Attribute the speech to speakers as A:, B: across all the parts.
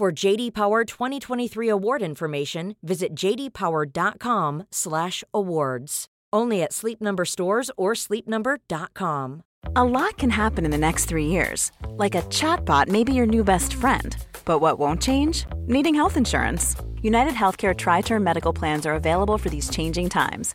A: For JD Power 2023 award information, visit jdpower.com/awards. Only at Sleep Number stores or sleepnumber.com.
B: A lot can happen in the next three years, like a chatbot may be your new best friend. But what won't change? Needing health insurance. United Healthcare Tri Term Medical Plans are available for these changing times.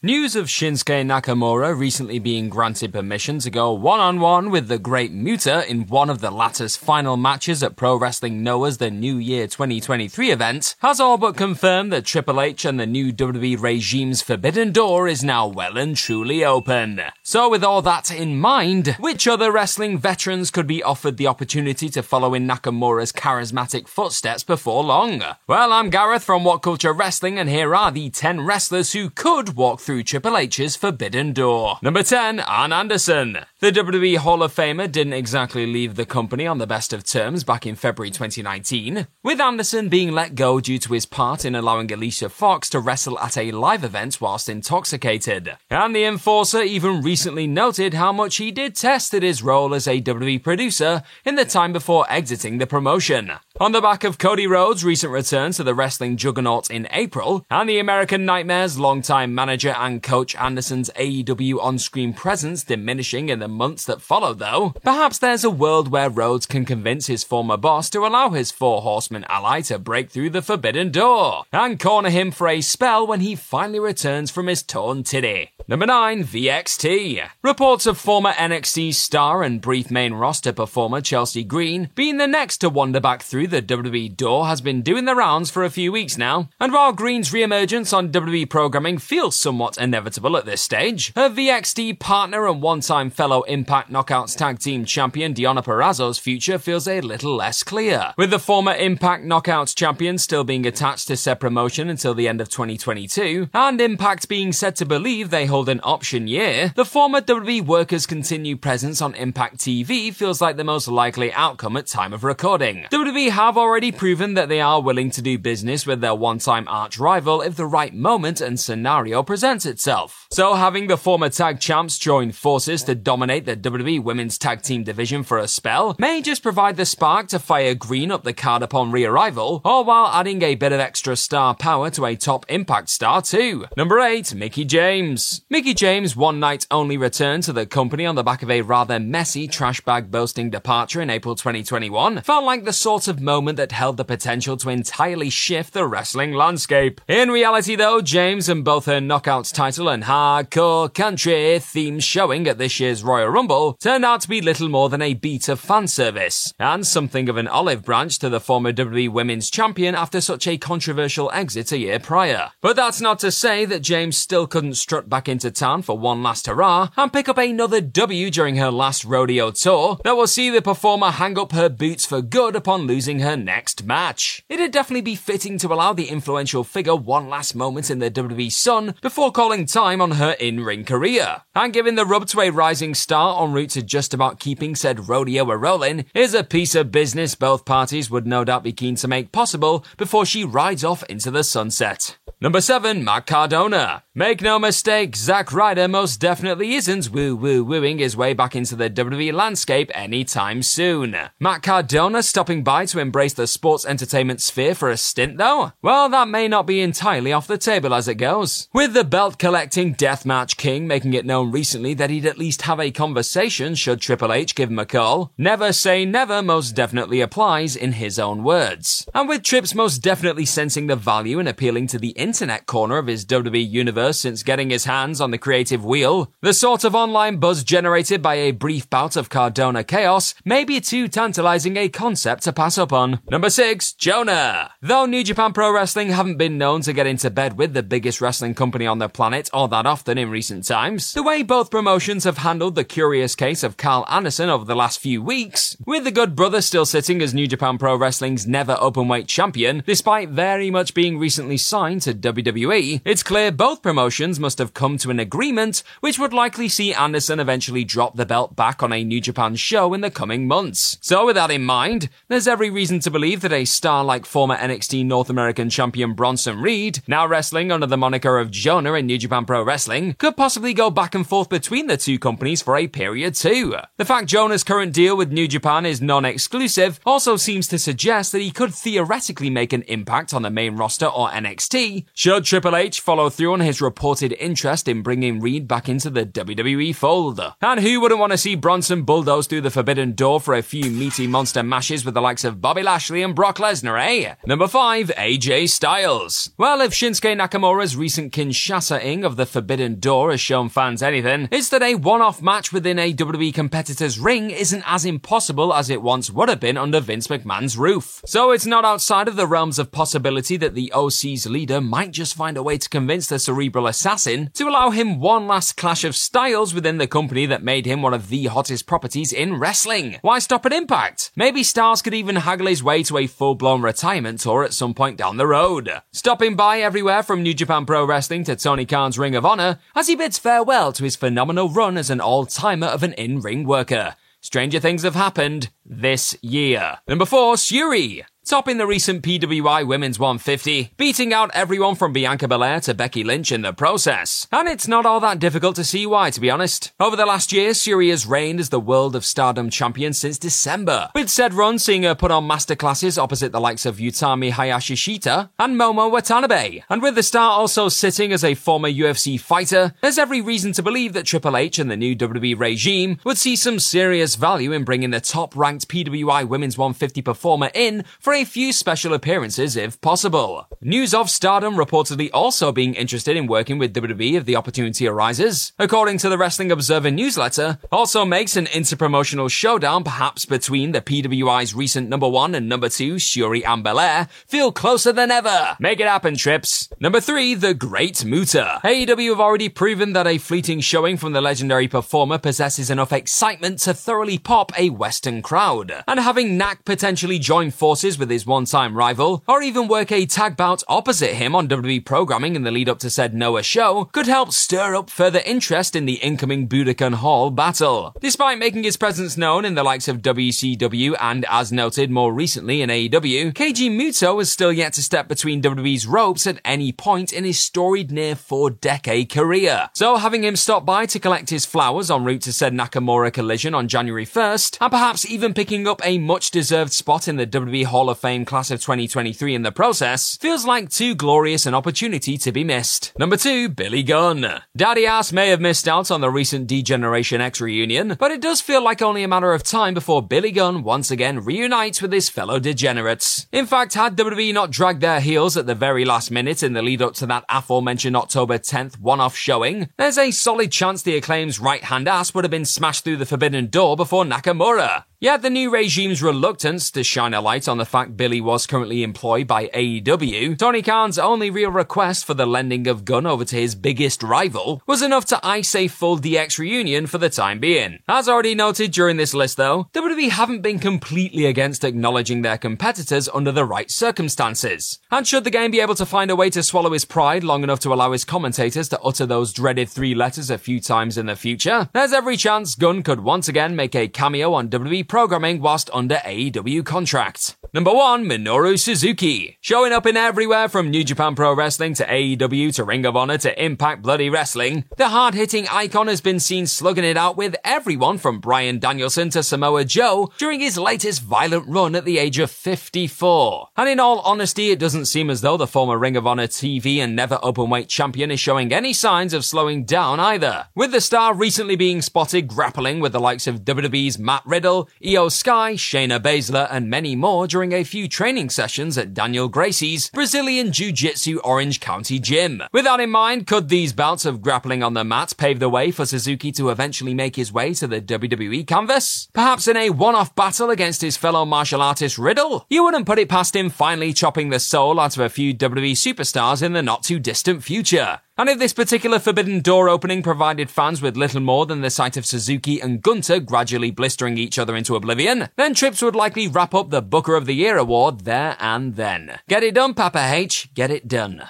C: News of Shinsuke Nakamura recently being granted permission to go one on one with the Great Muta in one of the latter's final matches at Pro Wrestling Noah's The New Year 2023 event has all but confirmed that Triple H and the new WWE regime's forbidden door is now well and truly open. So, with all that in mind, which other wrestling veterans could be offered the opportunity to follow in Nakamura's charismatic footsteps before long? Well, I'm Gareth from What Culture Wrestling, and here are the 10 wrestlers who could walk through Triple H's Forbidden Door. Number 10, Arn Anderson. The WWE Hall of Famer didn't exactly leave the company on the best of terms back in February 2019, with Anderson being let go due to his part in allowing Alicia Fox to wrestle at a live event whilst intoxicated. And the enforcer even recently noted how much he detested his role as a WWE producer in the time before exiting the promotion. On the back of Cody Rhodes' recent return to the wrestling juggernaut in April, and the American Nightmare's longtime manager and coach Anderson's AEW on-screen presence diminishing in the months that followed though, perhaps there's a world where Rhodes can convince his former boss to allow his Four Horsemen ally to break through the forbidden door, and corner him for a spell when he finally returns from his torn titty. Number 9, VXT. Reports of former NXT star and brief main roster performer Chelsea Green being the next to wander back through the WWE door has been doing the rounds for a few weeks now. And while Green's reemergence on WWE programming feels somewhat inevitable at this stage, her VXT partner and one-time fellow Impact Knockouts Tag Team Champion Deonna Purrazzo's future feels a little less clear. With the former Impact Knockouts champion still being attached to said promotion until the end of 2022, and Impact being said to believe they hold an option year, the former WWE workers' continued presence on Impact TV feels like the most likely outcome at time of recording. WWE have already proven that they are willing to do business with their one-time arch rival if the right moment and scenario presents itself. So having the former tag champs join forces to dominate the WWE Women's Tag Team division for a spell may just provide the spark to fire Green up the card upon re-arrival, or while adding a bit of extra star power to a top Impact star too. Number 8, Mickie James. Mickie James one night only returned to the company on the back of a rather messy trash bag boasting departure in April 2021 felt like the sort of moment that held the potential to entirely shift the wrestling landscape. In reality though, James and both her Knockouts title and hardcore country themes showing at this year's Royal Rumble turned out to be little more than a beat of fan service, and something of an olive branch to the former WWE Women's Champion after such a controversial exit a year prior. But that's not to say that James still couldn't strut back into town for one last hurrah and pick up another W during her last rodeo tour that will see the performer hang up her boots for good upon losing her next match. It'd definitely be fitting to allow the influential figure one last moment in the WWE sun before calling time on her in-ring career. And giving the rub to a rising star en route to just about keeping said rodeo a rolling is a piece of business both parties would no doubt be keen to make possible before she rides off into the sunset. Number 7, Matt Cardona. Make no mistake, Zack Ryder most definitely isn't woo woo wooing his way back into the WWE landscape anytime soon. Matt Cardona stopping by to embrace the sports entertainment sphere for a stint though? Well, that may not be entirely off the table as it goes. With the belt collecting deathmatch king making it known recently that he'd at least have a conversation should Triple H give him a call, never say never most definitely applies in his own words. And with Trips most definitely sensing the value in appealing to the internet corner of his WWE universe since getting his hands on the creative wheel. The sort of online buzz generated by a brief bout of Cardona chaos may be too tantalizing a concept to pass up on. Number 6, Jonah. Though New Japan Pro Wrestling haven't been known to get into bed with the biggest wrestling company on the planet all that often in recent times, the way both promotions have handled the curious case of Karl Anderson over the last few weeks, with the good brother still sitting as New Japan Pro Wrestling's never openweight champion, despite very much being recently signed to WWE, it's clear both promotions must have come to an agreement, which would likely see Anderson eventually drop the belt back on a New Japan show in the coming months. So with that in mind, there's every reason to believe that a star like former NXT North American champion Bronson Reed, now wrestling under the moniker of Jonah in New Japan Pro Wrestling, could possibly go back and forth between the two companies for a period too. The fact Jonah's current deal with New Japan is non-exclusive also seems to suggest that he could theoretically make an impact on the main roster or NXT, should Triple H follow through on his reported interest in bringing Reed back into the WWE fold. And who wouldn't want to see Bronson bulldoze through the forbidden door for a few meaty monster mashes with the likes of Bobby Lashley and Brock Lesnar, eh? Number 5, AJ Styles. Well, if Shinsuke Nakamura's recent Kinshasa-ing of the forbidden door has shown fans anything, it's that a one-off match within a WWE competitor's ring isn't as impossible as it once would have been under Vince McMahon's roof. So it's not outside of the realms of possibility that the OC's leader might just find a way to convince the cerebral assassin to allow him one last clash of styles within the company that made him one of the hottest properties in wrestling. Why stop at Impact? Maybe Styles could even haggle his way to a full-blown retirement tour at some point down the road. Stopping by everywhere from New Japan Pro Wrestling to Tony Khan's Ring of Honor as he bids farewell to his phenomenal run as an all-timer of an in-ring worker. Stranger things have happened this year. Number four, Syuri topping the recent PWI Women's 150, beating out everyone from Bianca Belair to Becky Lynch in the process. And it's not all that difficult to see why, to be honest. Over the last year, Syuri has reigned as the World of Stardom champion since December, with said run seeing her put on masterclasses opposite the likes of Utami Hayashishita and Momo Watanabe. And with the star also sitting as a former UFC fighter, there's every reason to believe that Triple H and the new WWE regime would see some serious value in bringing the top-ranked PWI Women's 150 performer in for a few special appearances if possible. News of Stardom reportedly also being interested in working with WWE if the opportunity arises. According to the Wrestling Observer newsletter, also makes an interpromotional showdown perhaps between the PWI's recent number one and number two, Syuri and Belair, feel closer than ever. Make it happen, Trips. Number three, The Great Muta. AEW have already proven that a fleeting showing from the legendary performer possesses enough excitement to thoroughly pop a Western crowd. And having Knack potentially join forces with with his one-time rival, or even work a tag bout opposite him on WWE programming in the lead up to said Noah show, could help stir up further interest in the incoming Budokan Hall battle. Despite making his presence known in the likes of WCW and, as noted more recently in AEW, Keiji Muto has still yet to step between WWE's ropes at any point in his storied near four-decade career. So having him stop by to collect his flowers en route to said Nakamura collision on January 1st, and perhaps even picking up a much-deserved spot in the WWE Hall of of Fame class of 2023 in the process, feels like too glorious an opportunity to be missed. Number 2, Billy Gunn. Daddy Ass may have missed out on the recent D-Generation X reunion, but it does feel like only a matter of time before Billy Gunn once again reunites with his fellow degenerates. In fact, had WWE not dragged their heels at the very last minute in the lead up to that aforementioned October 10th one-off showing, there's a solid chance the Acclaim's right-hand ass would have been smashed through the forbidden door before Nakamura. Yet the new regime's reluctance to shine a light on the fact Billy was currently employed by AEW, Tony Khan's only real request for the lending of Gunn over to his biggest rival, was enough to ice a full DX reunion for the time being. As already noted during this list though, WWE haven't been completely against acknowledging their competitors under the right circumstances. And should the game be able to find a way to swallow his pride long enough to allow his commentators to utter those dreaded three letters a few times in the future, there's every chance Gunn could once again make a cameo on WWE programming whilst under AEW contract. Number 1, Minoru Suzuki. Showing up in everywhere from New Japan Pro Wrestling to AEW to Ring of Honor to Impact Bloody Wrestling, the hard-hitting icon has been seen slugging it out with everyone from Bryan Danielson to Samoa Joe during his latest violent run at the age of 54. And in all honesty, it doesn't seem as though the former Ring of Honor TV and never openweight champion is showing any signs of slowing down either. With the star recently being spotted grappling with the likes of WWE's Matt Riddle, Iyo Sky, Shayna Baszler, and many more during a few training sessions at Daniel Gracie's Brazilian Jiu-Jitsu Orange County Gym. With that in mind, could these bouts of grappling on the mat pave the way for Suzuki to eventually make his way to the WWE canvas? Perhaps in a one-off battle against his fellow martial artist Riddle? You wouldn't put it past him finally chopping the soul out of a few WWE superstars in the not too distant future. And if this particular forbidden door opening provided fans with little more than the sight of Suzuki and Gunther gradually blistering each other into oblivion, then Trips would likely wrap up the Booker of the Year award there and then. Get it done, Papa H. Get it done.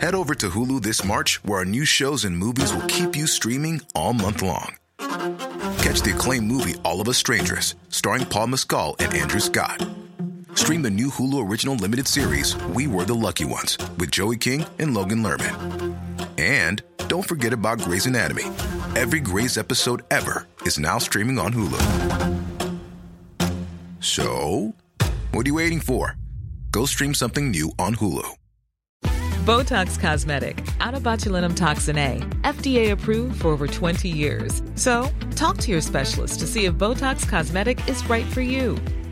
D: Head over to Hulu this March, where our new shows and movies will keep you streaming all month long. Catch the acclaimed movie All of Us Strangers, starring Paul Mescal and Andrew Scott. Stream the new Hulu original limited series We Were the Lucky Ones with Joey King and Logan Lerman. And don't forget about Grey's Anatomy. Every Grey's episode ever is now streaming on Hulu. So, what are you waiting for? Go stream something new on Hulu.
E: Botox Cosmetic, onabotulinumtoxinA, FDA approved for over 20 years. So, talk to your specialist to see if Botox Cosmetic is right for you.